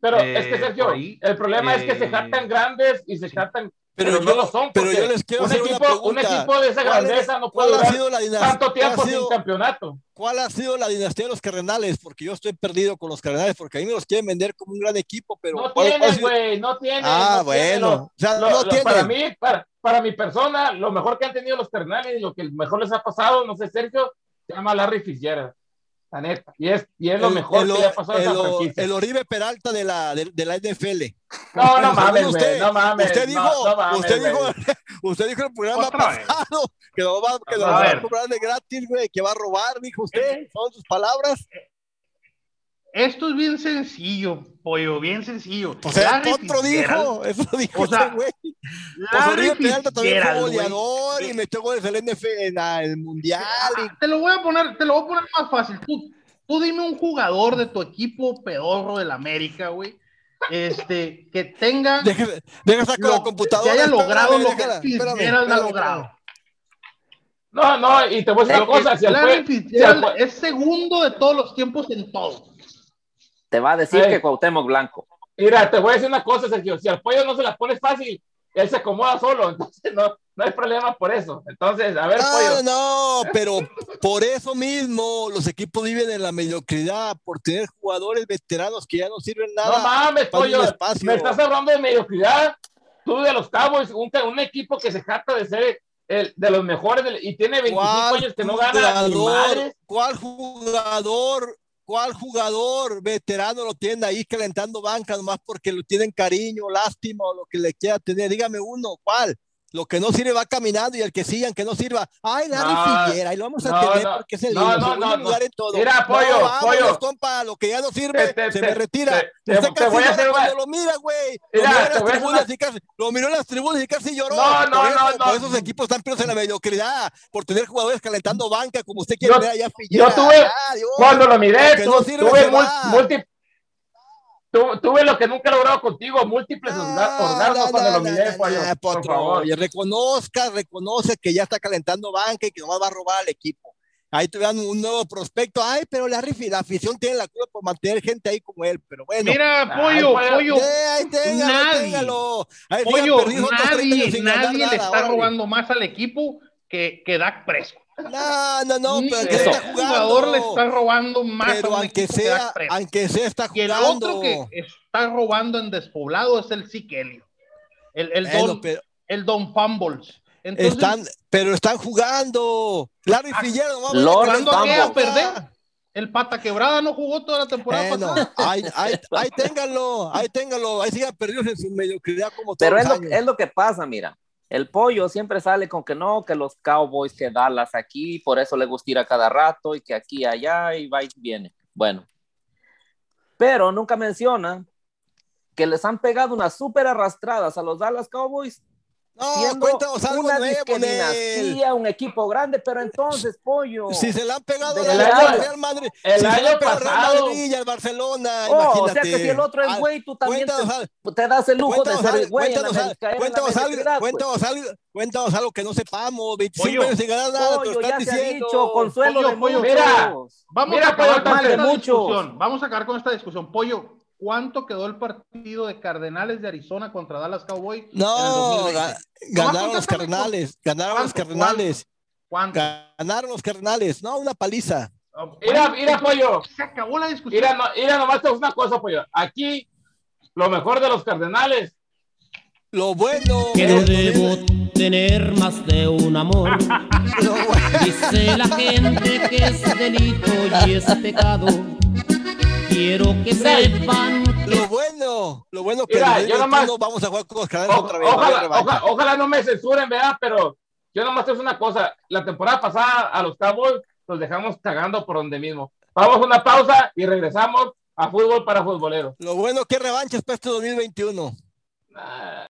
Pero Eh, es que, Sergio, ahí, el problema es que se eh, jactan grandes y se jactan. Pero Pero, yo- no lo son. pero yo les quiero un hacer una equipo, un pregunta. equipo de esa ¿Cuál es- grandeza no puede ¿Cuál ha durar sido la dinastía? tanto tiempo ha sin sido- campeonato. ¿Cuál ha sido la dinastía de los Cardenales? Porque yo estoy perdido con los Cardenales, porque a mí me los quieren vender como un gran equipo, pero No ¿cuál- cuál ha tienen, sido? güey, no tienen. Ah, no tienen. bueno. Lo- O sea, lo- no lo- tienen. para mí, para, para mi persona, lo mejor que han tenido los Cardenales y lo que mejor les ha pasado, no sé, Sergio, se llama Larry Fitzgerald. La neta. Y es, y es lo El- mejor el, que le ha pasado a el- esa franquicia. el Oribe Peralta de la, de, de la NFL. No, no mames, usted, no mames. Usted no, dijo, no mames, usted dijo, usted dijo en el programa Otra vez. pasado que lo va, que lo A va a ver. cobrar de gratis, güey, que va a robar, dijo usted. Son sus palabras. Esto es bien sencillo, pollo, bien sencillo. Pues el Larry otro Fitzgerald- dijo, eso dijo O sea, ese güey. Larry Oribe Peralta también fue goleador y metió goles del NFL el mundial. y- Te lo voy a poner, te lo voy a poner más fácil. Tú, tú dime un jugador de tu equipo pedorro del América, güey. Este, que tenga, Deja, deja sacar la computadora. que haya logrado espérame, lo que déjala, espérame, Fitzgerald ha logrado. No, no, y te voy a decir una cosa. Si el Larry fue- si el Fitzgerald fue- es segundo de todos los tiempos en todo. Te va a decir que Cuauhtémoc Blanco. Mira, te voy a decir una cosa, Sergio. Si al pollo no se la pones fácil, él se acomoda solo. Entonces no, no hay problema por eso. Entonces, a ver, No, pollo. no, pero por eso mismo los equipos viven en la mediocridad, por tener jugadores veteranos que ya no sirven nada. No mames, pollo. Me estás hablando de mediocridad. Tú de los Cowboys, un, un equipo que se jacta de ser el, de los mejores del- y tiene 25 ¿Cuál años que no gana ni jugador? ¿Cuál jugador? ¿Cuál jugador veterano lo tiene ahí calentando banca nomás porque lo tienen cariño, lástima o lo que le quiera tener? Dígame uno, ¿cuál? Lo que no sirve va caminando y el que sigan que no sirva. Ay, Larry No, Figuera, ahí lo vamos a no, tener no, porque es el no, no, no, lugar en todo. Mira, pollo, vámonos, pollo. compa, lo que ya no sirve, Te- se te- me retira. te- Usted casi voy a hacer cuando lo mira, güey. Lo Mira, miró en te las tribunas una- y casi, lo miró en las tribunas y casi lloró. No, no, por eso, no, no. Por esos equipos están perdidos en la mediocridad, por tener jugadores calentando banca como usted quiere Yo- tener allá Figuera. yo tuve- Dios. Cuando lo miré, Lo tuve multi- tu- tuve lo que nunca he logrado contigo, múltiples orgasmos cuando lo miré, por favor. Oye, reconozca, reconoce que ya está calentando banca y que nomás va a robar al equipo. Ahí tuvieron un nuevo prospecto. Ay, pero la, la afición tiene la culpa por mantener gente ahí como él. Pero bueno. Mira, Ay, pollo, Eh, ahí téngalo, ahí nadie. téngalo. Ahí pollo, perdidos otros 30 años nadie, nadie le está robando más al equipo que, que Dak Prescott. No, no, no, pero que está un jugando. jugador le está robando más pero a un aunque que sea, Prescott. aunque sea está Y el jugando. otro que está robando en despoblado es el Sikelio. El, el, Bueno, don, pero el Don Fumbles. Entonces, están, pero están jugando. Larry Ah, Figueron, vamos Lord a ver ¿cuándo qué Fumbles. queda a pasa. perder? El pata quebrada no jugó toda la temporada Bueno, pasada. ahí, ahí, ahí ténganlo, ahí ténganlo, ahí sigan perdidos en su mediocridad como todos Pero es los lo, años. es lo que pasa, mira. El pollo siempre sale con que no, que los Cowboys, que Dallas aquí, por eso le gusta ir a cada rato y que aquí, allá y va y viene. Bueno. Pero nunca menciona que les han pegado unas súper arrastradas a los Dallas Cowboys, No, cuéntanos algo una nuevo, dinastía, un equipo grande, pero entonces, pollo. Si se le han pegado De a la- el al año- Real Madrid, el si se le año han pegado al Real pasado- Madrid y al Barcelona, Oh, o sea imagínate. que si el otro es güey, tú también te, algo, te das el lujo de ser güey en la cuéntanos la cuéntanos algo, pues. cuéntanos algo, cuéntanos algo que no sepamos, 25 Pollo, años sin ganar nada, te Pollo, lo ya están se ha diciendo. dicho, consuelo Pollo, de pollo, mira. Vamos Mira, a acabar con de esta discusión. Vamos a acabar con esta discusión. Pollo, ¿cuánto quedó el partido de Cardenales de Arizona contra Dallas Cowboys? No, 2020? ga- ganaron los carnales, ganaron los cardenales, ¿Cuánto? ganaron los cardenales, no, una paliza. Mira, mira, pollo. Se acabó la discusión. Mira, no, mira, nomás una cosa, pollo. Aquí, lo mejor de los Cardenales Lo bueno. que no debo tener más de un amor. lo bueno- Dice la gente que es delito y es pecado. Quiero que Mira, sepan Lo bueno, lo bueno que Mira, en el yo 2021 nomás- vamos a jugar con los canales otra vez. ojalá, revancha. oja- ojalá no me censuren, ¿verdad? Pero yo nomás te digo una cosa. La temporada pasada a los Cowboys los dejamos cagando por donde mismo. Vamos a una pausa y regresamos a fútbol para futboleros. Lo bueno que revanchas para este 2021. Ah,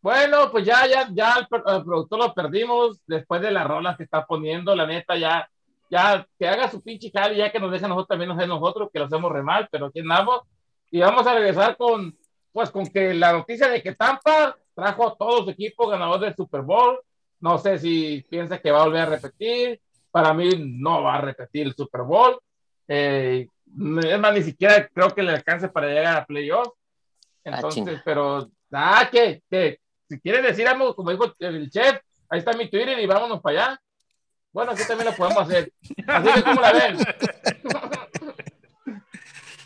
Bueno, pues ya, ya, ya el, el productor lo perdimos después de las rolas que está poniendo, la neta, ya, ya, que haga su pinche jale, ya que nos deja nosotros también nos a nosotros, que lo hacemos re mal, pero aquí andamos. Y vamos a regresar con, pues, con que la noticia de que Tampa trajo a todos su equipo ganador del Super Bowl. No sé si piensa que va a volver a repetir. Para mí no va a repetir el Super Bowl. Eh, es más, ni siquiera creo que le alcance para llegar a playoffs. Entonces, chinga. pero, ah, que, que, si quiere decir algo, como dijo el chef, ahí está mi Twitter y vámonos para allá. Bueno, aquí también lo podemos hacer. Así que, ¿cómo la ven?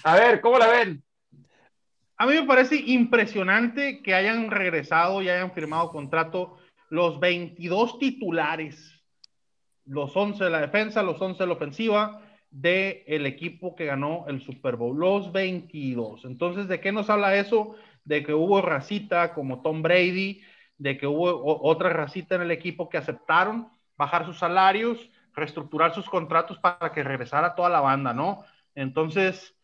A ver, ¿cómo la ven? A mí me parece impresionante que hayan regresado y hayan firmado contrato los 22 titulares, los 11 de la defensa, los 11 de la ofensiva del equipo que ganó el Super Bowl, los 22. Entonces, ¿de qué nos habla eso? De que hubo racita como Tom Brady, de que hubo otra racita en el equipo que aceptaron bajar sus salarios, reestructurar sus contratos para que regresara toda la banda, ¿no? Entonces,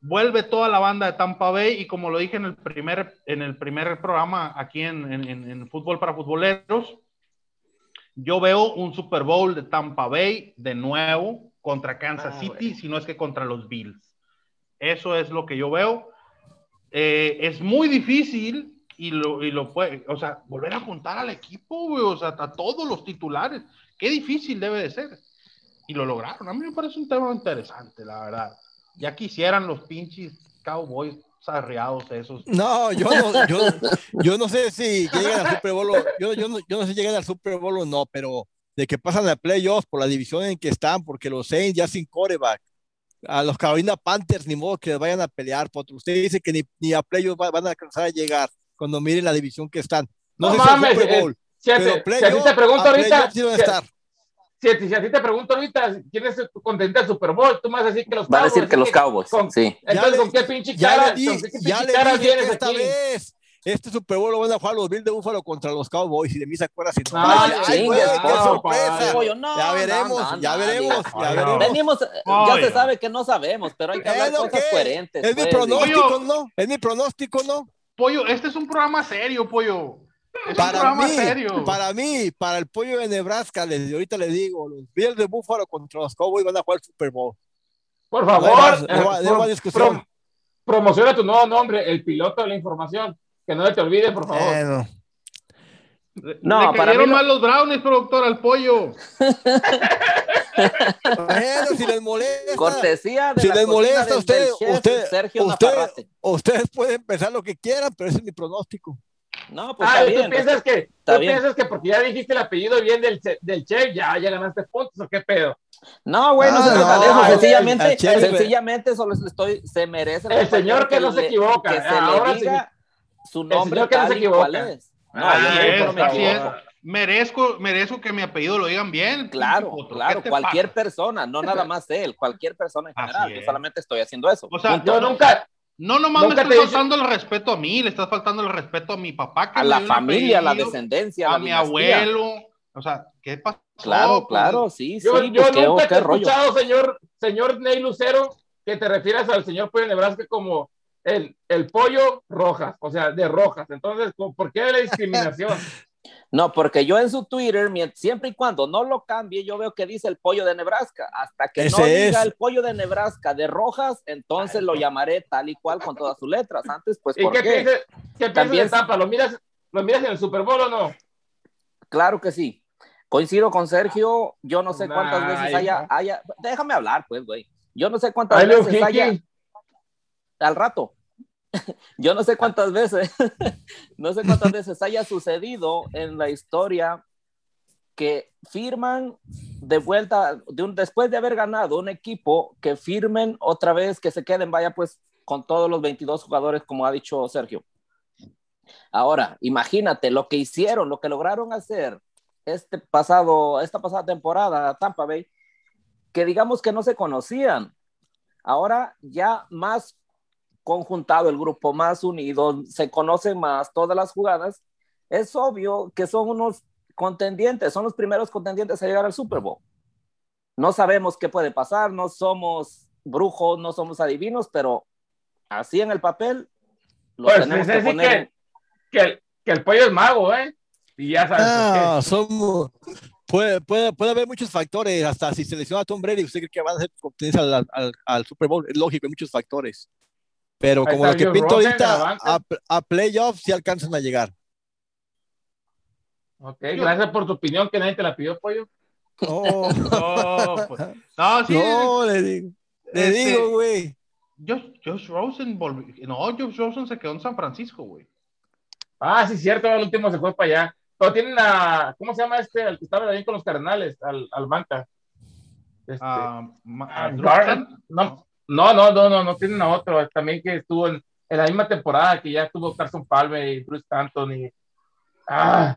vuelve toda la banda de Tampa Bay y como lo dije en el primer, en el primer programa aquí en, en- en- en Fútbol para Futboleros, yo veo un Super Bowl de Tampa Bay de nuevo contra Kansas Ah, City, bueno. si no es que contra los Bills. Eso es lo que yo veo. Eh, es muy difícil y lo, y lo puede, o sea, volver a juntar al equipo, güey, o sea, a todos los titulares. Qué difícil debe de ser. Y lo lograron. A mí me parece un tema interesante, la verdad. Ya quisieran los pinches Cowboys sarreados esos. No, yo no, yo, yo no sé si llegan al Super Bowl, yo, yo, no, yo no sé si llegan al Super Bowl no, pero de que pasan a playoffs por la división en que están, porque los Saints ya sin coreback, a los Carolina Panthers ni modo que les vayan a pelear, Potro. Usted dice que ni, ni a playoffs va- van a alcanzar a llegar cuando miren la división que están. No, No sé si al mames, Super eh, Bowl, Si a, si a ti te pregunto ahorita, sí van a si- estar. si, a ti- si a ti te pregunto ahorita quién es tu contendiente del Super Bowl, tú me vas a decir que los Va a Cowboys. decir que así los Cowboys, con- sí. Entonces, le- ¿con qué pinche Ya cara, le, di- con qué ya pinche le cara dije vienes que esta aquí? vez. Este Super Bowl lo van a jugar los Bills de Buffalo contra los Cowboys y de mí se acuerda si no. Ah, Ay, ay, chingues, qué no, sorpresa. no, Ya veremos, no, ya no, veremos, diga. ya veremos. Venimos, ya Ay, se sabe que no sabemos, pero hay que hablar ¿Es lo cosas que? coherentes. Es mi pronóstico, Pollo. ¿no? Es mi pronóstico, ¿no? Pollo, este es un programa serio, pollo. Es un Para programa mí, serio. para mí, para el pollo de Nebraska, les, ahorita le digo, los Bills de Buffalo contra los Cowboys van a jugar el Super Bowl. Por No hay favor, más- no eh, hay- no pro- más discusión. pro- promociona tu nuevo nombre, el piloto de la información. Que no se te olvide, por favor. No, le para cayeron mí no- mal los brownies, productor, al pollo. bueno, si les molesta, Cortesía de si la les molesta a del- usted, Sergio usted, ustedes pueden pensar lo que quieran, pero ese es mi pronóstico. No, pues ah, está ¿y tú bien. piensas que, está tú bien. piensas que porque ya dijiste el apellido bien del, che- del chef, ya, ya ganaste puntos o qué pedo? No, güey, no, No, se trata no, de eso. el- Sencillamente, el chef- sencillamente solo estoy, se merece. El señor que no se le- equivoca, Que se ahora le diga su el nombre señor que no tal se y cual equivoca. es. No, no, es, yo no me así es. Merezco, merezco que mi apellido lo digan bien. Claro, claro, ¿Qué te cualquier pasa? persona, no nada más él, cualquier persona en general. Yo solamente estoy haciendo eso. O sea, Punto. Yo nunca, No, nomás Nunca me te estás he faltando el respeto a mí, le estás faltando el respeto a mi papá. Que a la familia, a la descendencia, a la mi dinastía. abuelo. O sea, ¿qué pasó? Claro, Pues, claro, sí, yo, sí, yo pues, qué, nunca te qué he rollo. escuchado, señor, señor Ney Lucero, que te refieras al señor Pollo Nebraska como el, el pollo rojas, o sea, de rojas. Entonces, ¿por qué la discriminación? No, porque yo en su Twitter, siempre y cuando no lo cambie, yo veo que dice el pollo de Nebraska. Hasta que no Ese diga es. el pollo de Nebraska de rojas, entonces lo llamaré tal y cual con todas sus letras. Antes, pues, ¿Y ¿por qué, qué? piensas, qué piensas También- de Tampa? ¿Lo miras, ¿Lo miras en el Super Bowl o no? Claro que sí. Coincido con Sergio. Yo no sé cuántas veces haya, no. haya. Déjame hablar, pues, güey. Yo no sé cuántas Ay, veces haya. Al rato. Yo no sé cuántas veces, no sé cuántas veces haya sucedido en la historia que firman de vuelta, de un, después de haber ganado un equipo, que firmen otra vez, que se queden, vaya pues, con todos los 22 jugadores, como ha dicho Sergio. Ahora, imagínate lo que hicieron, lo que lograron hacer este pasado, esta pasada temporada, Tampa Bay, que digamos que no se conocían. Ahora ya más conjuntado el grupo, más unido, se conocen más todas las jugadas. Es obvio que son unos contendientes, son los primeros contendientes a llegar al Super Bowl. No sabemos qué puede pasar, no somos brujos, no somos adivinos, pero así en el papel lo Pues, tenemos es que decir poner. que, que, que el pollo es mago, ¿eh? Y ya sabes Ah, somos. Puede, puede, puede haber muchos factores, hasta si selecciona a Tom Brady, usted cree que van a hacer competencia al, al, al Super Bowl, es lógico, hay muchos factores. Pero Ahí como lo que pinto ahorita, a, a playoffs sí alcanzan a llegar. Ok, gracias por tu opinión, que nadie te la pidió, pollo. No, No, pues, no, sí. no, le digo, le Este- digo, güey. Josh, Josh Rosen volvió. No, Josh Rosen se quedó en San Francisco, güey. Ah, sí, cierto, el último se fue para allá. Pero tienen a, ¿cómo se llama este? El que estaba ahí con los cardenales, al, al banca. Este, Ah, ma- ah, ah, Drew Garland. No, no, no, no, no, no tienen a otro. También que estuvo en, en la misma temporada que ya tuvo Carson Palmer y Bruce Stanton y. Ah,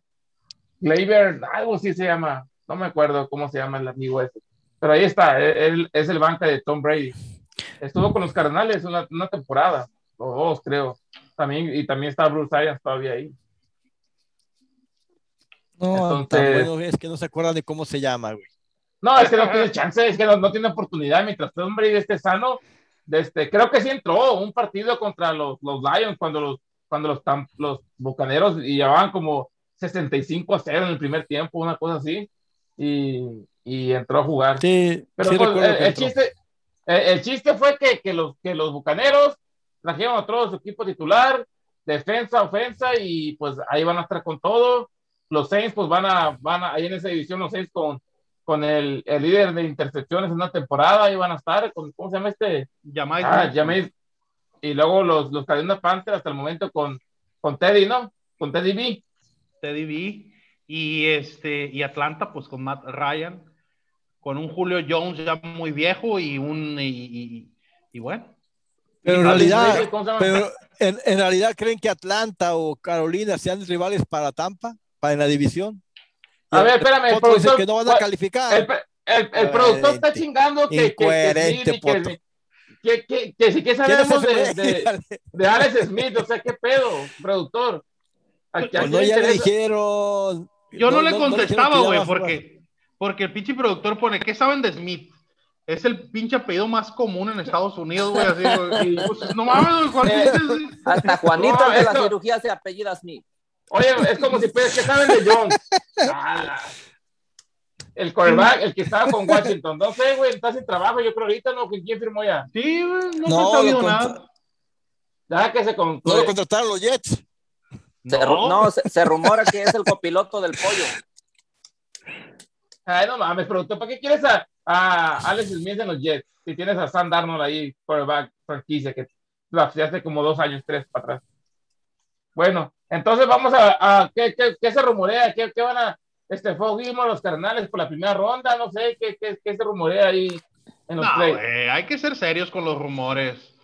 Gleyber, algo así se llama. No me acuerdo cómo se llama el amigo ese. Pero ahí está, él, es el banca de Tom Brady. Estuvo con los cardenales una, una temporada, o dos, creo. También, y también está Bruce Arians todavía ahí. No, tan Entonces- bueno es que no se acuerdan de cómo se llama, güey. No, es que no tiene chance, es que no, no tiene oportunidad mientras Tom Brady esté sano. Este, creo que sí entró un partido contra los, los Lions cuando los, cuando los, tam- los bucaneros y llevaban como 65 a 0 en el primer tiempo, una cosa así, y, y entró a jugar. Sí, Pero sí pues, recuerdo el, chiste, el, el chiste fue que, que, los, que los bucaneros trajeron a todo su equipo titular, defensa, ofensa, y pues ahí van a estar con todo. Los Saints, pues van a, van a, ahí en esa división, los Saints con, con el, el líder de intercepciones en una temporada, ahí van a estar, con, ¿cómo se llama este? Ah. Y luego los, los Carolina Panthers hasta el momento con, con Teddy, ¿no? Con Teddy B. Teddy B. Y, este, y Atlanta, pues con Matt Ryan. Con un Julio Jones ya muy viejo y un. Y, y- y bueno. Pero en realidad, pero en, en realidad creen que Atlanta o Carolina sean rivales para Tampa, para en la división. A ver, espérame, el productor, que no van a ¿cuál- calificar. El, el, el productor está Incoherente. chingando que, que, que, Incoherente, que, poto. que, que, que si que ¿Quién es sabemos de, de, de Alex Smith, o sea, qué pedo, productor. ¿A, a Pues no, ya le dijeron. Yo no, le contestaba, que güey, porque, porque el pinche productor pone, ¿qué saben de Smith? Es el pinche apellido más común en Estados Unidos, güey. Así, güey. Pues, no mames, ¿cuál Eh, Hasta Juanito No, de la esto- cirugía se apellida Smith. Oye, es como si pues, ¿qué saben de Jones? Ah, el quarterback, el que estaba con Washington. No sé, güey, está sin trabajo, yo creo ahorita, ¿no? ¿Quién firmó ya? Sí, güey, no, No, se ha sabido nada. Ya que se con... No lo contrataron los Jets. Se no, se, se rumora que es el copiloto del pollo. Ay, no mames, productor, ¿para qué quieres a, a Alex Smith en los Jets? Si tienes a Sam Darnold ahí, quarterback franquicia, que hace como dos años, tres para atrás. Bueno, entonces vamos a, a ¿qué, qué, qué se rumorea? ¿Qué, qué van a, este, fuimos los carnales por la primera ronda? No sé, ¿qué, qué, qué se rumorea ahí en los No, güey, hay que ser serios con los rumores.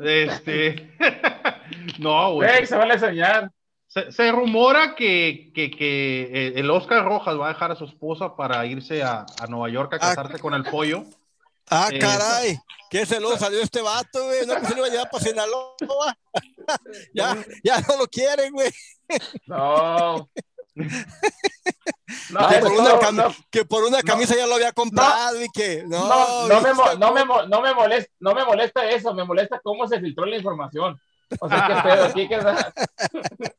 Este. no, Güey, se vale enseñar. Se, se rumora que, que, que, eh, el Oscar Rojas va a dejar a su esposa para irse a, a Nueva York a Ah. casarse con el pollo. Ah, Eh, caray. ¿Qué se lo salió este vato, güey? No, que se lo iba a llevar para Sinaloa. ya, ya no lo quieren, güey. No. No, que, por no, que por una camisa ya lo había comprado y que no, no, no me, mo- ¿viste? no, me, mo- no, me molesta, no me molesta eso, me molesta cómo se filtró la información. O sea, qué pedo, aquí que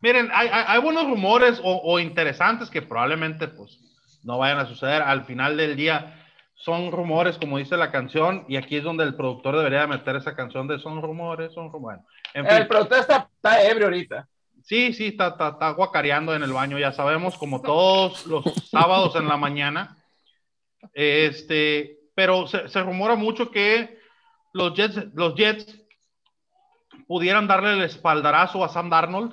Miren, hay, hay, hay buenos rumores o, o interesantes que probablemente pues no vayan a suceder. Al final del día son rumores, como dice la canción, y aquí es donde el productor debería meter esa canción de son rumores, son rumores. En fin. El productor está, está ebrio ahorita. Sí, sí, está, está, está guacareando en el baño, ya sabemos, como todos los sábados en la mañana. Este, pero se, se rumora mucho que los Jets, los Jets pudieran darle el espaldarazo a Sam Darnold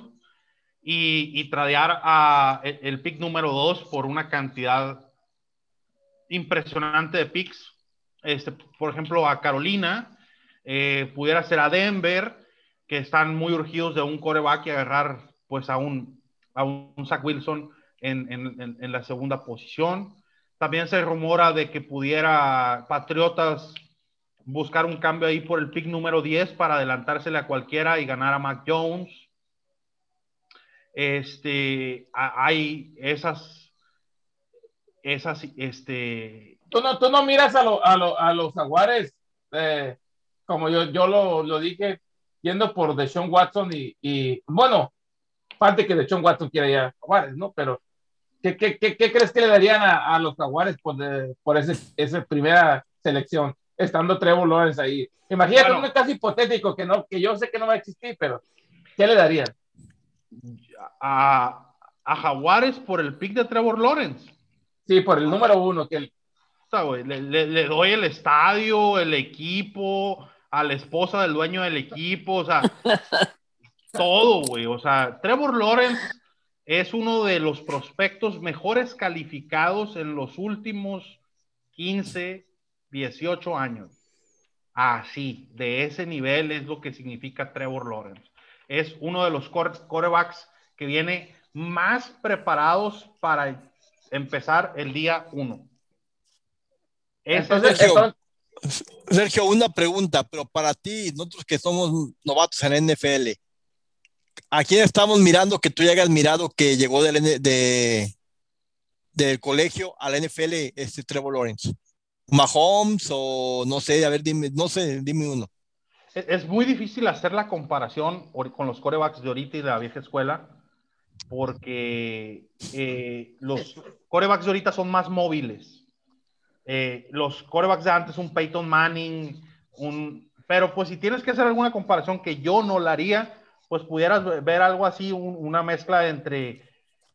y, y tradear a el, el pick número 2 por una cantidad impresionante de picks. Este, por ejemplo, a Carolina, eh, pudiera ser a Denver, que están muy urgidos de un coreback y agarrar pues a un, a un Zach Wilson en, en, la segunda posición. También se rumora de que pudiera Patriotas buscar un cambio ahí por el pick número 10 para adelantársele a cualquiera y ganar a Mac Jones. Este, hay esas, esas, este, Tú no, tú no miras a, lo- a, lo- a los jaguares, eh, como yo, yo lo, lo dije, yendo por Deshaun Watson y, y bueno, parte que Deshaun Watson quiera ir a Jaguares, ¿no? Pero, ¿qué, qué, qué, qué crees que le darían a, a los Jaguares por, de- por ese, esa primera selección, estando Trevor Lawrence ahí? Imagínate Bueno. un caso hipotético que, no, que yo sé que no va a existir, pero ¿qué le darían? A, a Jaguares por el pick de Trevor Lawrence. Sí, por el número uno, que el, O sea, güey, le, le- le doy el estadio, el equipo, a la esposa del dueño del equipo, o sea, todo, güey. O sea, Trevor Lawrence es uno de los prospectos mejores calificados en los últimos 15, 18 años. Así, de ese nivel es lo que significa Trevor Lawrence. Es uno de los core- quarterbacks que viene más preparados para empezar el día uno. Ese es entonces, Sergio. Sergio, una pregunta, pero para ti, nosotros que somos novatos en la NFL, ¿a quién estamos mirando que tú ya hayas mirado que llegó del, de, del colegio a la NFL, este Trevor Lawrence? ¿Mahomes o no sé, a ver, dime, no sé, dime uno. Es muy difícil hacer la comparación con los corebacks de ahorita y de la vieja escuela, porque eh, los corebacks de ahorita son más móviles. Eh, los corebacks de antes, un Peyton Manning, un... Pero pues si tienes que hacer alguna comparación que yo no la haría, pues pudieras ve- ver algo así, un- una mezcla entre,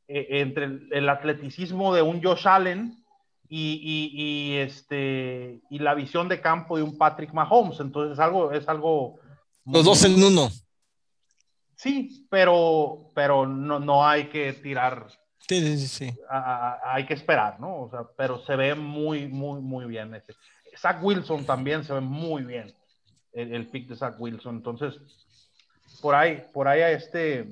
eh, entre el, atleticismo de un Josh Allen y, y- este, y la visión de campo de un Patrick Mahomes. Entonces es algo... Es algo Los dos en uno. Sí, pero, pero no, no hay que tirar, Sí, sí, sí, sí. a- a- a- hay que esperar, ¿no? O sea, pero se ve muy, muy, muy bien. Este. Zach Wilson también se ve muy bien, el, el pick de Zach Wilson. Entonces, por ahí, por ahí este,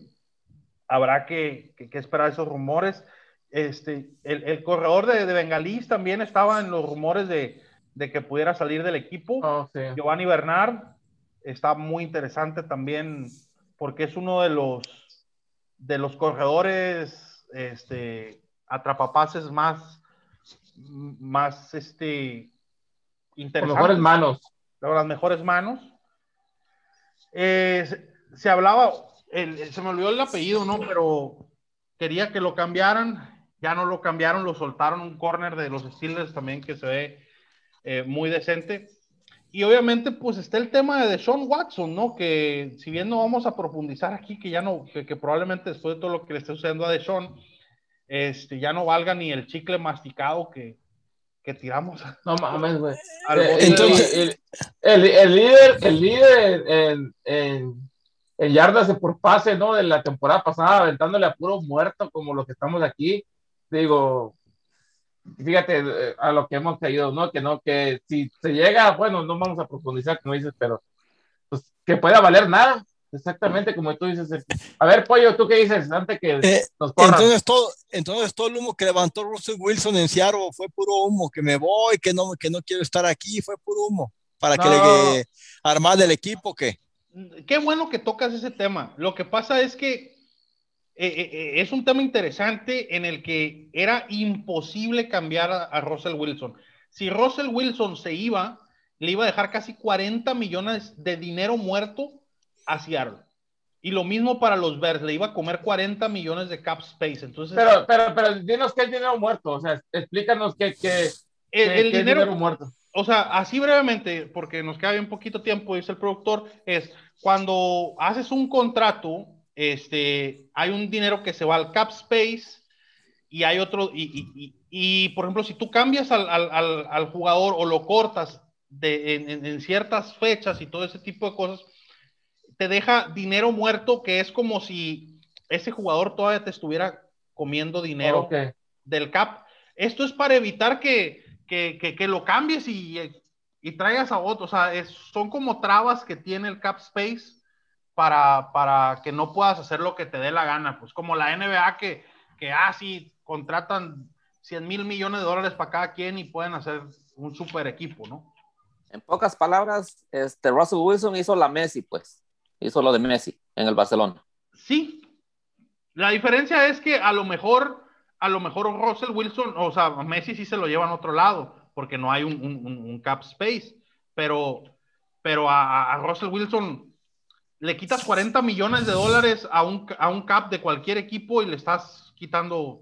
habrá que, que- que esperar esos rumores. Este, el, el corredor de, de Bengalís también estaba en los rumores de, de que pudiera salir del equipo. oh, sí. Giovanni Bernard está muy interesante también porque es uno de los de los corredores este atrapapases más más este Con interesantes. mejores manos. con las mejores manos. Eh, se, se hablaba el- se me olvidó el apellido no pero quería que lo cambiaran. Ya no lo cambiaron lo soltaron un corner de los Steelers también que se ve eh, muy decente y obviamente, pues está el tema de Deshaun Watson, ¿no? Que si bien no vamos a profundizar aquí, que ya no, que, que probablemente después de todo lo que le esté sucediendo a Deshaun, este, ya no valga ni el chicle masticado que, que tiramos No mames, güey. Eh. Entonces- el, el- el líder, el líder en, en, en yardas de por pase, ¿no? De la temporada pasada, aventándole a puro muerto como los que estamos aquí. Digo, fíjate eh, a lo que hemos caído, ¿no? Que no, que si se llega, bueno, no vamos a profundizar, como dices, pero pues que pueda valer nada. Exactamente como tú dices. eh. A ver, Pollo, ¿tú qué dices? Antes que Eh, nos corran. entonces, todo, entonces todo el humo que levantó Russell Wilson en Seattle fue puro humo, que me voy, que no, que no quiero estar aquí, fue puro humo. Para que No. le que armar el equipo, que Qué bueno que tocas ese tema. Lo que pasa es que eh, eh, eh, es un tema interesante en el que era imposible cambiar a, a Russell Wilson. Si Russell Wilson se iba, le iba a dejar casi 40 millones de dinero muerto a Seattle. Y lo mismo para los Bears, le iba a comer 40 millones de cap space. Entonces, Pero, pero, pero dinos que es dinero muerto, o sea, explícanos qué, qué, el, qué- el qué es dinero, muerto. o sea, así brevemente, porque nos queda bien poquito tiempo, dice el productor, es cuando haces un contrato, este, hay un dinero que se va al cap space y hay otro, y, y- y- y, por ejemplo, si tú cambias al, al- al- jugador o lo cortas de, en, en- ciertas fechas y todo ese tipo de cosas, te deja dinero muerto que es como si ese jugador todavía te estuviera comiendo dinero del cap. Esto es para evitar que, que, que- que lo cambies y, y traigas a otro. O sea, es- son como trabas que tiene el cap space para, para que no puedas hacer lo que te dé la gana. Pues como la NBA que, que así contratan 100 mil millones de dólares para cada quien y pueden hacer un super equipo, ¿no? En pocas palabras, este Russell Wilson hizo la Messi, pues. Hizo lo de Messi en el Barcelona. Sí. La diferencia es que a lo mejor, a lo mejor Russell Wilson, o sea, Messi sí se lo lleva a otro lado, porque no hay un, un- un- un cap space. Pero, pero a, a Russell Wilson le quitas 40 millones de dólares a un, a un cap de cualquier equipo y le estás quitando,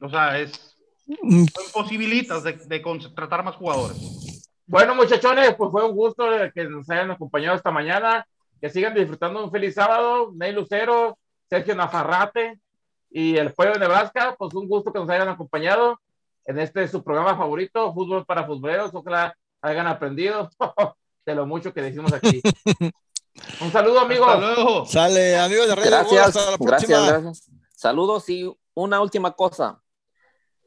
o sea, es, imposibilitas de, de contratar más jugadores. Bueno, muchachones, pues fue un gusto que nos hayan acompañado esta mañana. Que sigan disfrutando un feliz sábado. Ney Lucero, Sergio Nafarrate y el Pueblo de Nebraska. Pues un gusto que nos hayan acompañado en este su programa favorito, Fútbol para Futboleros. Ojalá hayan aprendido de lo mucho que decimos aquí. Un saludo, amigos. Hasta luego. Sale, amigos de Radio Gracias, hasta la gracias, próxima. gracias. Saludos y una última cosa.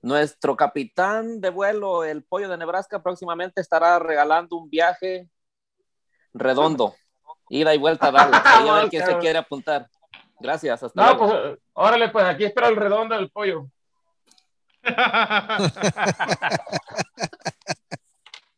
Nuestro capitán de vuelo, el pollo de Nebraska, próximamente estará regalando un viaje redondo, ida y vuelta. Ahí a ver quién se quiere apuntar. Gracias, hasta No, luego. pues órale, pues aquí espero el redondo del pollo.